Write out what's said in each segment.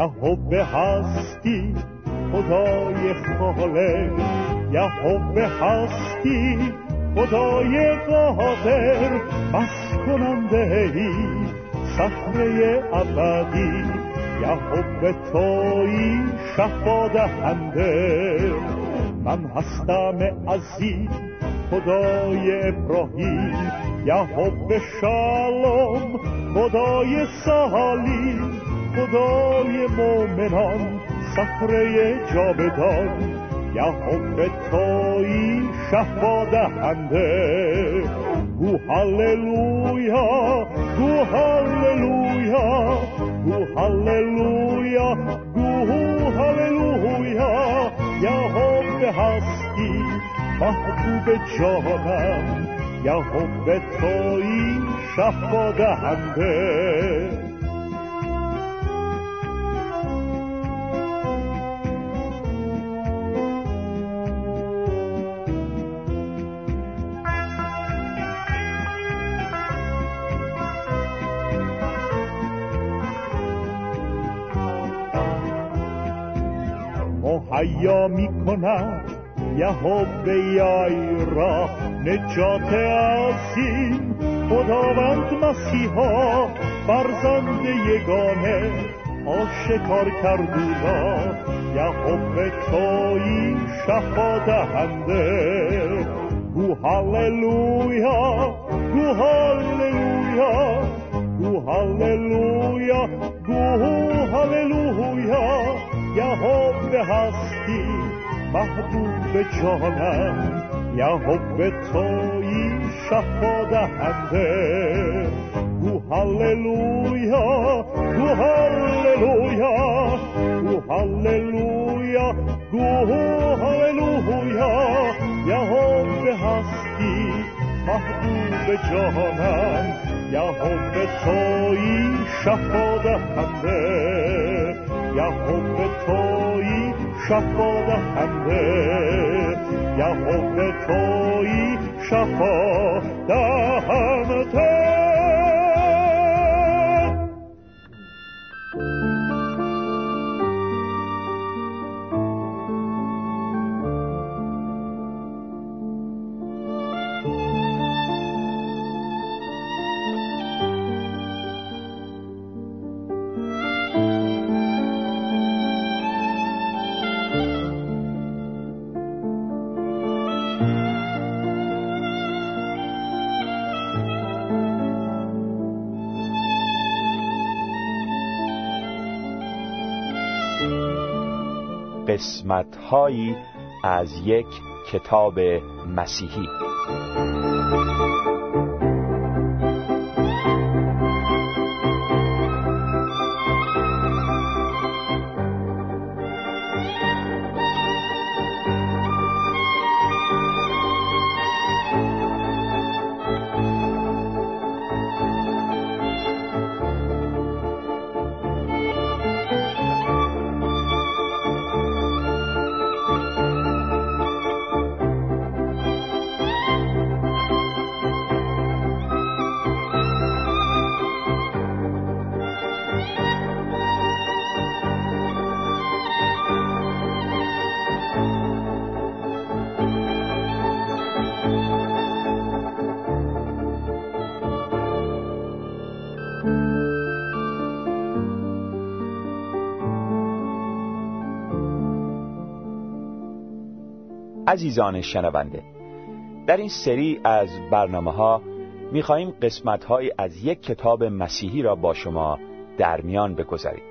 یهوه هستی خدای خالق یهوه هستی خدای قادر بس کننده ای صخره ابدی یهوه توی شفا دهنده. من هستم عزیز خدای ابراهیم یهوه شالوم خدای سالیم خدای مؤمنان صخره جاودان یهوه توی شفا دهنده. گو هللویا گو هللویا گو هللویا گو هللویا. یهوه هستی محبوب جانم یهوه توی شفا دهنده. مهیا می کند یهوه را. نجات عظیم خداوند مسیحا فرزند یگانه آشکار کردو را یهوه توی شفا دهنده. گو هللویا گو هللویا گو هللویا گو هللویا. یهوه هستی محبوب جانم یهوه توی شفا دهنده. گو هللویا گو هللویا گو هللویا گو هللویا. یهوه هستی محبوب جانم یهوه توی شفا دهنده. یهوه توی شفا دهنده. یهوه توی شفا دهنده. قسمت هایی از یک کتاب مسیحی. عزیزان شنونده در این سری از برنامه ها می خواهیم قسمت های از یک کتاب مسیحی را با شما در میان بگذاریم.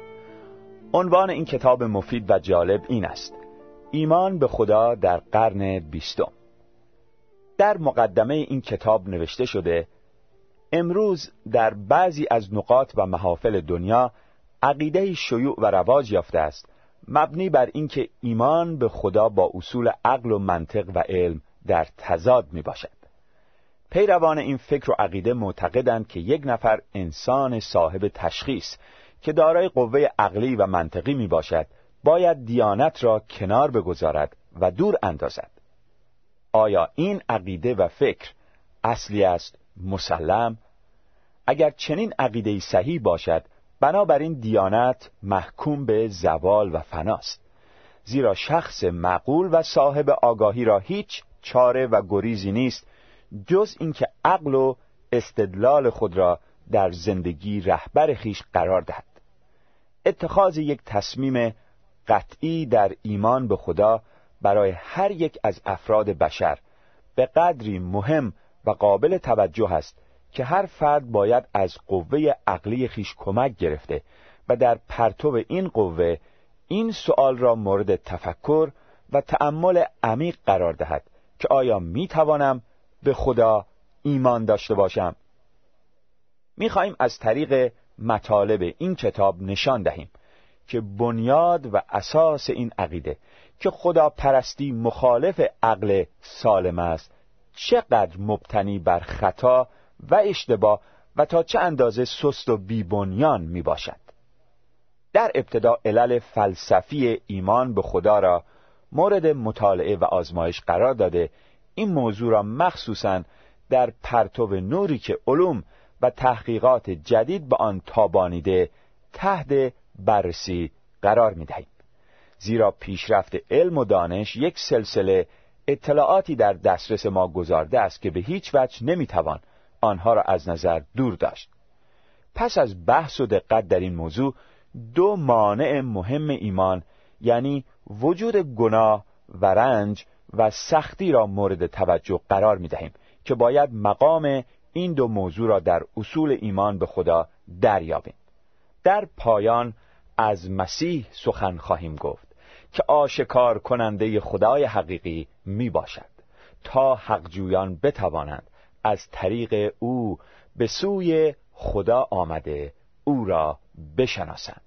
عنوان این کتاب مفید و جالب این است ایمان به خدا در قرن بیستم. در مقدمه این کتاب نوشته شده امروز در بعضی از نقاط و محافل دنیا عقیده شیوع و رواج یافته است مبنی بر اینکه ایمان به خدا با اصول عقل و منطق و علم در تضاد می باشد. پیروان این فکر و عقیده معتقدند که یک نفر انسان صاحب تشخیص که دارای قوه عقلی و منطقی می باشد باید دیانت را کنار بگذارد و دور اندازد. آیا این عقیده و فکر اصلی است مسلم؟ اگر چنین عقیده صحیح باشد بنابراین دیانت محکوم به زوال و فناست. زیرا شخص معقول و صاحب آگاهی را هیچ چاره و گریزی نیست جز اینکه عقل و استدلال خود را در زندگی رهبر خیش قرار دهد. اتخاذ یک تصمیم قطعی در ایمان به خدا برای هر یک از افراد بشر به قدری مهم و قابل توجه است که هر فرد باید از قوه عقلی خیش کمک گرفته و در پرتو این قوه این سؤال را مورد تفکر و تأمل عمیق قرار دهد که آیا می توانم به خدا ایمان داشته باشم؟ می خواهیم از طریق مطالب این کتاب نشان دهیم که بنیاد و اساس این عقیده که خدا پرستی مخالف عقل سالم است چقدر مبتنی بر خطا و اشتباه و تا چه اندازه سست و بیبنیان می باشد در ابتدا علل فلسفی ایمان به خدا را مورد مطالعه و آزمایش قرار داده این موضوع را مخصوصا در پرتو نوری که علوم و تحقیقات جدید به آن تابانیده تحت بررسی قرار می دهیم. زیرا پیشرفت علم و دانش یک سلسله اطلاعاتی در دسترس ما گذارده است که به هیچ وجه نمی‌توان آنها را از نظر دور داشت. پس از بحث و دقت در این موضوع دو مانع مهم ایمان یعنی وجود گناه و رنج و سختی را مورد توجه قرار می دهیم که باید مقام این دو موضوع را در اصول ایمان به خدا دریابیم. در پایان از مسیح سخن خواهیم گفت که آشکار کننده خدای حقیقی می باشد تا حقجویان بتوانند از طریق او به سوی خدا آمده او را بشناسند.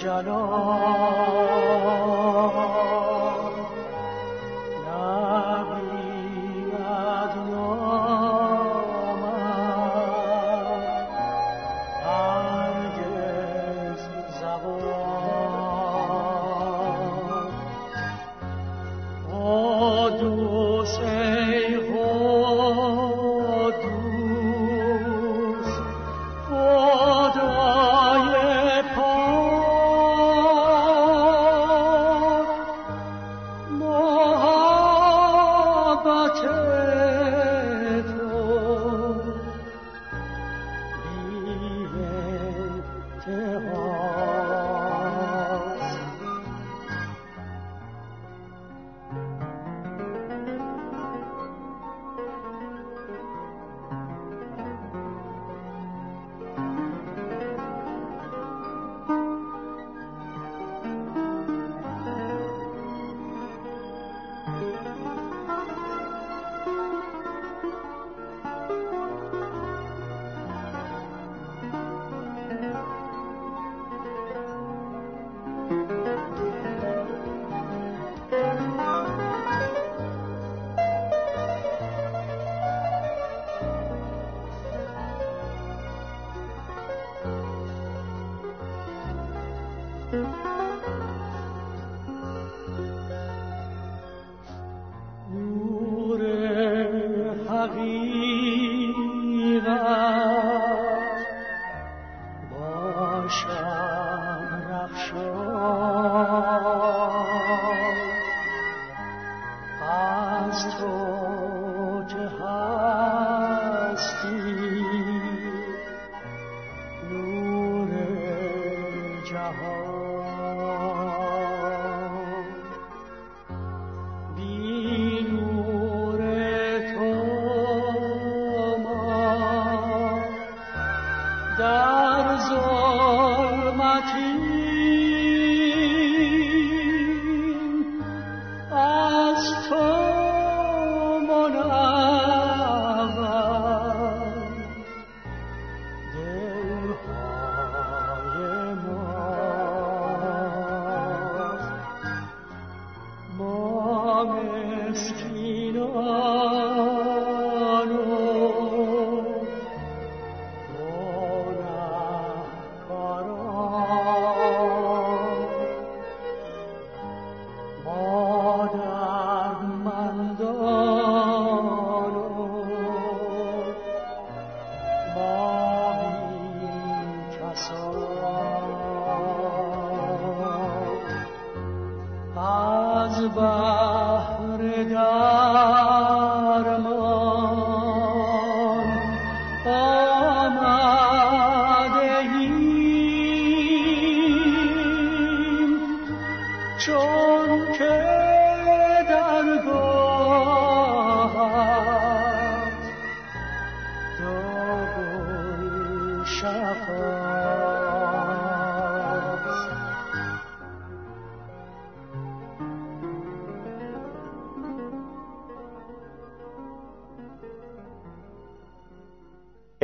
جلو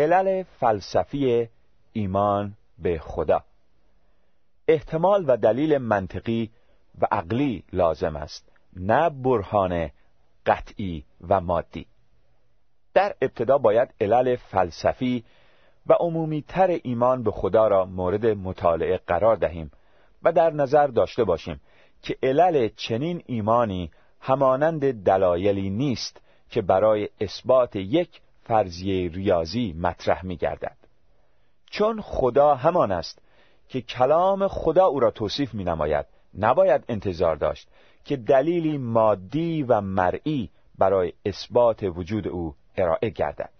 علل فلسفی ایمان به خدا. احتمال و دلیل منطقی و عقلی لازم است نه برهان قطعی و مادی. در ابتدا باید علل فلسفی و عمومی تر ایمان به خدا را مورد مطالعه قرار دهیم و در نظر داشته باشیم که علل چنین ایمانی همانند دلایلی نیست که برای اثبات یک فرضیه ریاضی مطرح می گردد. چون خدا همان است که کلام خدا او را توصیف می نماید نباید انتظار داشت که دلیلی مادی و مرئی برای اثبات وجود او ارائه گردد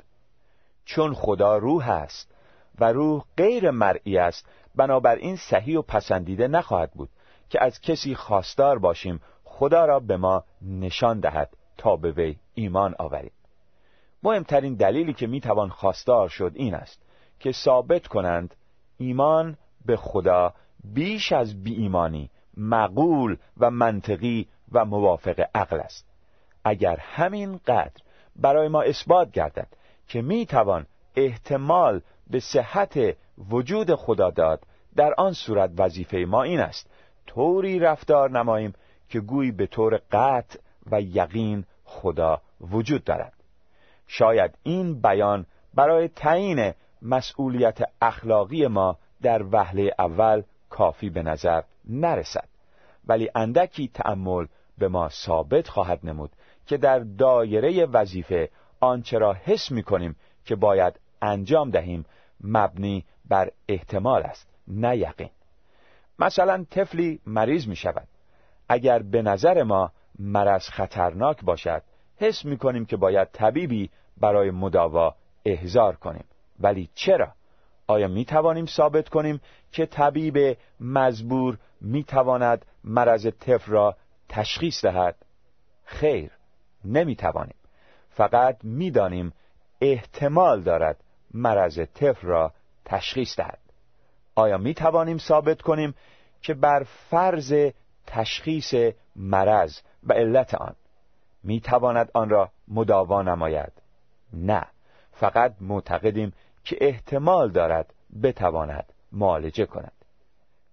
چون خدا روح است و روح غیر مرئی است بنابراین صحیح و پسندیده نخواهد بود که از کسی خواستار باشیم خدا را به ما نشان دهد تا به وی ایمان آوریم مهمترین دلیلی که می‌توان خواستار شد این است که ثابت کنند ایمان به خدا بیش از بی ایمانی معقول و منطقی و موافق عقل است. اگر همین قدر برای ما اثبات گردد که می‌توان احتمال به صحت وجود خدا داد در آن صورت وظیفه ما این است. طوری رفتار نماییم که گویی به طور قطع و یقین خدا وجود دارد. شاید این بیان برای تعیین مسئولیت اخلاقی ما در وهله اول کافی به نظر نرسد. ولی اندکی تأمل به ما ثابت خواهد نمود که در دایره وظیفه آنچه را حس می کنیم که باید انجام دهیم مبنی بر احتمال است نه یقین. مثلا طفلی مریض می شود. اگر به نظر ما مرض خطرناک باشد حس می کنیم که باید طبیبی برای مداوا احضار کنیم ولی چرا؟ آیا می توانیم ثابت کنیم که طبیب مزبور می تواند مرض طفل را تشخیص دهد؟ خیر نمی توانیم فقط می دانیم احتمال دارد مرض طفل را تشخیص دهد آیا می توانیم ثابت کنیم که بر فرض تشخیص مرض و علت آن می تواند آن را مداوا نماید. نه فقط معتقدیم که احتمال دارد بتواند معالجه کند.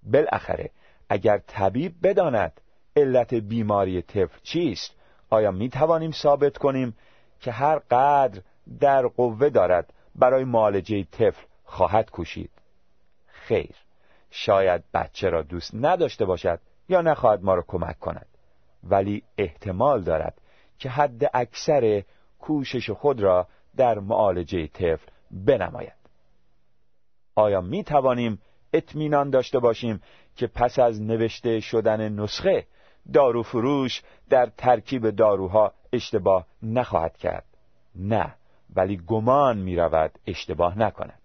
بالاخره اگر طبیب بداند علت بیماری طفل چیست آیا می توانیم ثابت کنیم که هر قدر در قوه دارد برای معالجه طفل خواهد کوشید؟ خیر شاید بچه را دوست نداشته باشد یا نخواهد ما را کمک کند ولی احتمال دارد که حد اکثر کوشش خود را در معالجه طفل بنماید. آیا می توانیم اطمینان داشته باشیم که پس از نوشته شدن نسخه دارو فروش در ترکیب داروها اشتباه نخواهد کرد؟ نه ولی گمان می رود اشتباه نکند.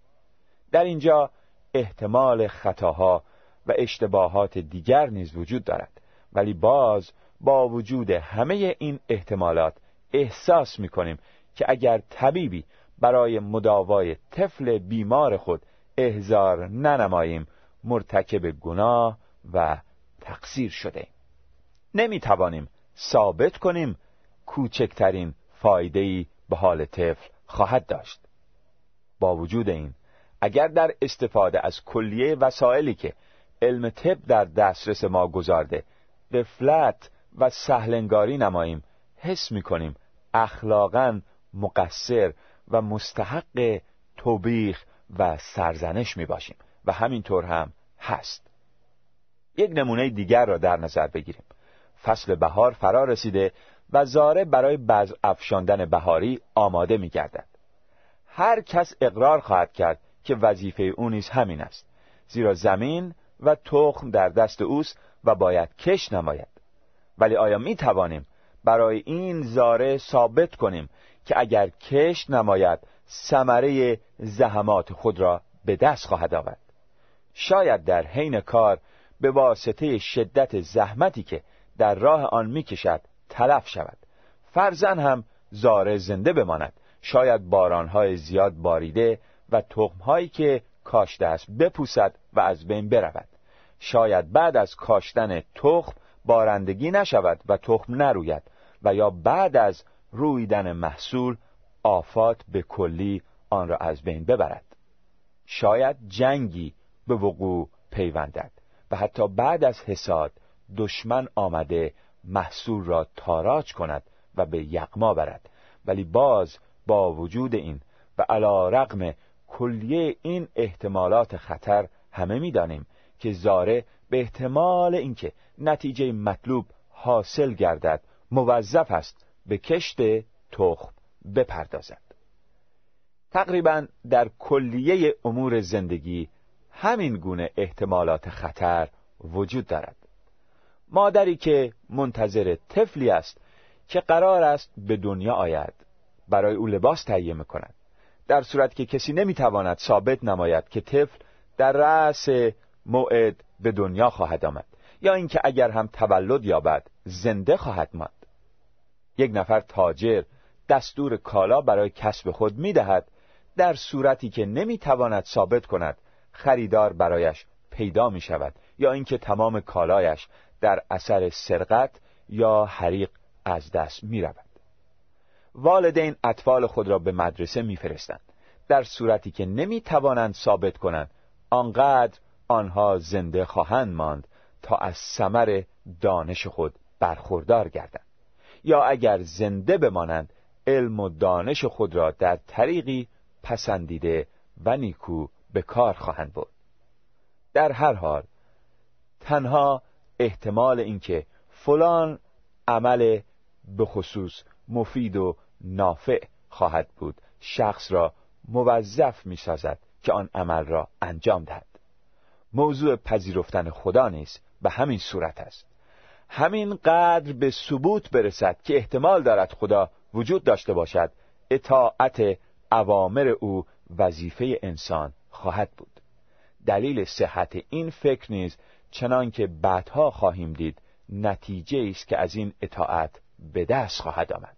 در اینجا احتمال خطاها و اشتباهات دیگر نیز وجود دارد ولی باز با وجود همه این احتمالات احساس می کنیم که اگر طبیبی برای مداوای طفل بیمار خود احزار ننماییم مرتکب گناه و تقصیر شده. نمی توانیم ثابت کنیم کوچکترین فایده به حال طفل خواهد داشت. با وجود این اگر در استفاده از کلیه وسایلی که علم طب در دسترس ما گذارده فلت و سهلنگاری نماییم. حس می کنیم اخلاقا مقصر و مستحق توبیخ و سرزنش می باشیم و همینطور هم هست. یک نمونه دیگر را در نظر بگیریم. فصل بهار فرا رسیده و زاره برای بذر افشاندن بهاری آماده می گردد. هر کس اقرار خواهد کرد که وظیفه او نیز همین است زیرا زمین و تخم در دست اوست و باید کش نماید. ولی آیا می توانیم برای این زاره ثابت کنیم که اگر کش نماید ثمره زحمات خود را به دست خواهد آورد؟ شاید در حین کار به واسطه شدت زحمتی که در راه آن می‌کشد تلف شود. فرزن هم زاره زنده بماند. شاید بارانهای زیاد باریده و تخمهایی که کاشته است بپوسد و از بین برود. شاید بعد از کاشتن تخم بارندگی نشود و تخم نروید و یا بعد از رویدن محصول آفات به کلی آن را از بین ببرد. شاید جنگی به وقوع پیوندد و حتی بعد از حساد دشمن آمده محصول را تاراج کند و به یقما برد. ولی باز با وجود این و علا رقم کلیه این احتمالات خطر همه می‌دانیم که زاره به احتمال اینکه نتیجه مطلوب حاصل گردد موظف است به کشت تخم بپردازد. تقریبا در کلیه امور زندگی همین گونه احتمالات خطر وجود دارد. مادری که منتظر طفلی است که قرار است به دنیا آید برای او لباس تهیه می‌کند. در صورت که کسی نمی‌تواند ثابت نماید که طفل در رأس موعد به دنیا خواهد آمد. یا اینکه اگر هم تولد یابد زنده خواهد ماند. یک نفر تاجر دستور کالا برای کسب خود می‌دهد در صورتی که نمی‌تواند ثابت کند خریدار برایش پیدا می شود یا اینکه تمام کالایش در اثر سرقت یا حریق از دست می رود. والدین اطفال خود را به مدرسه میفرستند. در صورتی که نمی توانند ثابت کنند آنقدر آنها زنده خواهند ماند تا از ثمر دانش خود برخوردار گردند. یا اگر زنده بمانند علم و دانش خود را در طریقی پسندیده و نیکو به کار خواهند بود در هر حال تنها احتمال اینکه فلان عمل به خصوص مفید و نافع خواهد بود شخص را موظف می سازد که آن عمل را انجام دهد. موضوع پذیرفتن خدا نیست به همین صورت است. همین قدر به ثبوت برسد که احتمال دارد خدا وجود داشته باشد اطاعت اوامر او وظیفه انسان خواهد بود. دلیل صحت این فکر نیز چنان که بعدها خواهیم دید نتیجه است که از این اطاعت به دست خواهد آمد.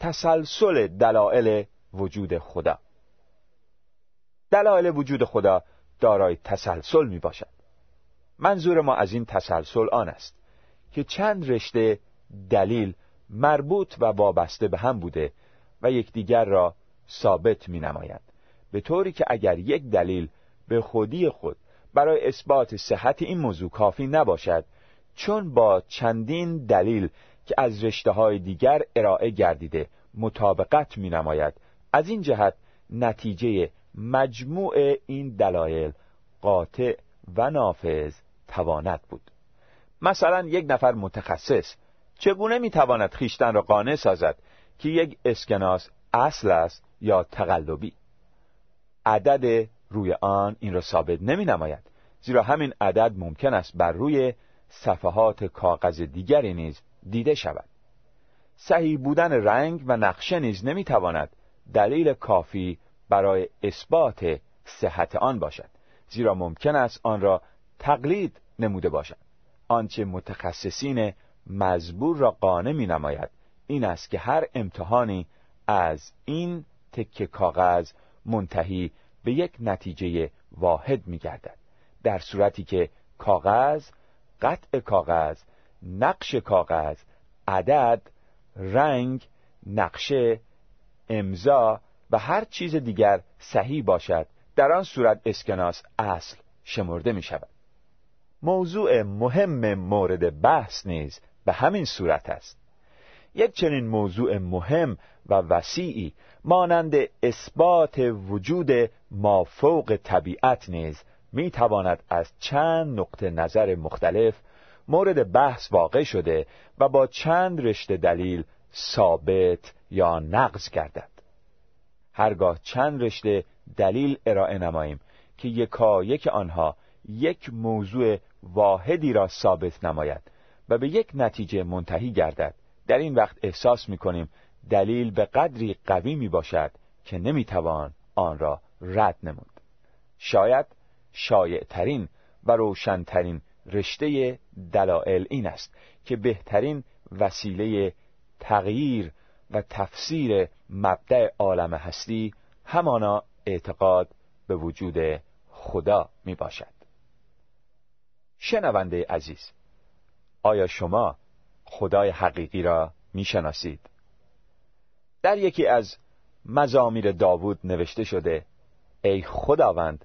تسلسل دلایل وجود خدا. دلایل وجود خدا دارای تسلسل می باشد منظور ما از این تسلسل آن است که چند رشته دلیل مربوط و وابسته به هم بوده و یکدیگر را ثابت می نماید به طوری که اگر یک دلیل به خودی خود برای اثبات صحت این موضوع کافی نباشد چون با چندین دلیل که از رشته های دیگر ارائه گردیده مطابقت می نماید از این جهت نتیجه مجموع این دلایل قاطع و نافذ تواند بود. مثلا یک نفر متخصص چگونه می‌تواند خیشتن را قانع سازد که یک اسکناس اصل است یا تقلبی؟ عدد روی آن این را ثابت نمی نماید زیرا همین عدد ممکن است بر روی صفحات کاغذ دیگری نیز دیده شود. صحیح بودن رنگ و نقشه نیز نمی‌تواند دلیل کافی برای اثبات صحت آن باشد زیرا ممکن است آن را تقلید نموده باشد. آنچه متخصصین مزبور را قانع می نماید این است که هر امتحانی از این تکه کاغذ منتهی به یک نتیجه واحد می گردد در صورتی که کاغذ قطع کاغذ نقش کاغذ عدد رنگ نقشه امضا و هر چیز دیگر صحیح باشد در آن صورت اسکناس اصل شمرده می شود موضوع مهم مورد بحث نیز به همین صورت است. یک چنین موضوع مهم و وسیعی مانند اثبات وجود مافوق طبیعت نیز می تواند از چند نقطه نظر مختلف مورد بحث واقع شده و با چند رشته دلیل ثابت یا نقض گردد. هرگاه چند رشته دلیل ارائه نماییم که یکا یک آنها یک موضوع واحدی را ثابت نماید و به یک نتیجه منتهی گردد. در این وقت احساس می کنیم دلیل به قدری قوی می باشد که نمی توان آن را رد نمود. شاید شایع ترین و روشنترین رشته دلائل این است که بهترین وسیله تغییر و تفسیر مبدع عالم هستی همانا اعتقاد به وجود خدا می باشد شنونده عزیز آیا شما خدای حقیقی را می شناسید؟ در یکی از مزامیر داوود نوشته شده ای خداوند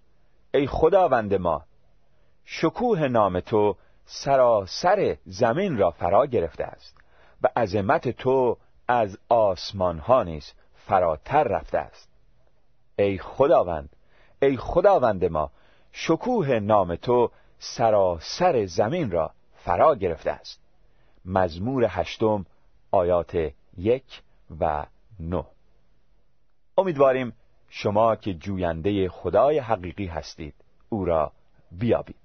ای خداوند ما شکوه نام تو سراسر زمین را فرا گرفته است و عظمت تو از آسمان ها نیز فراتر رفته است. ای خداوند ای خداوند ما شکوه نام تو سراسر زمین را فرا گرفته است. مزمور هشتم آیات یک و نه. امیدواریم شما که جوینده خدای حقیقی هستید او را بیابید.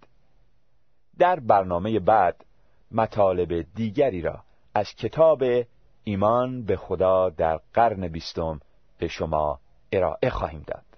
در برنامه بعد مطالب دیگری را از کتاب ایمان به خدا در قرن بیستم به شما ارائه خواهیم داد.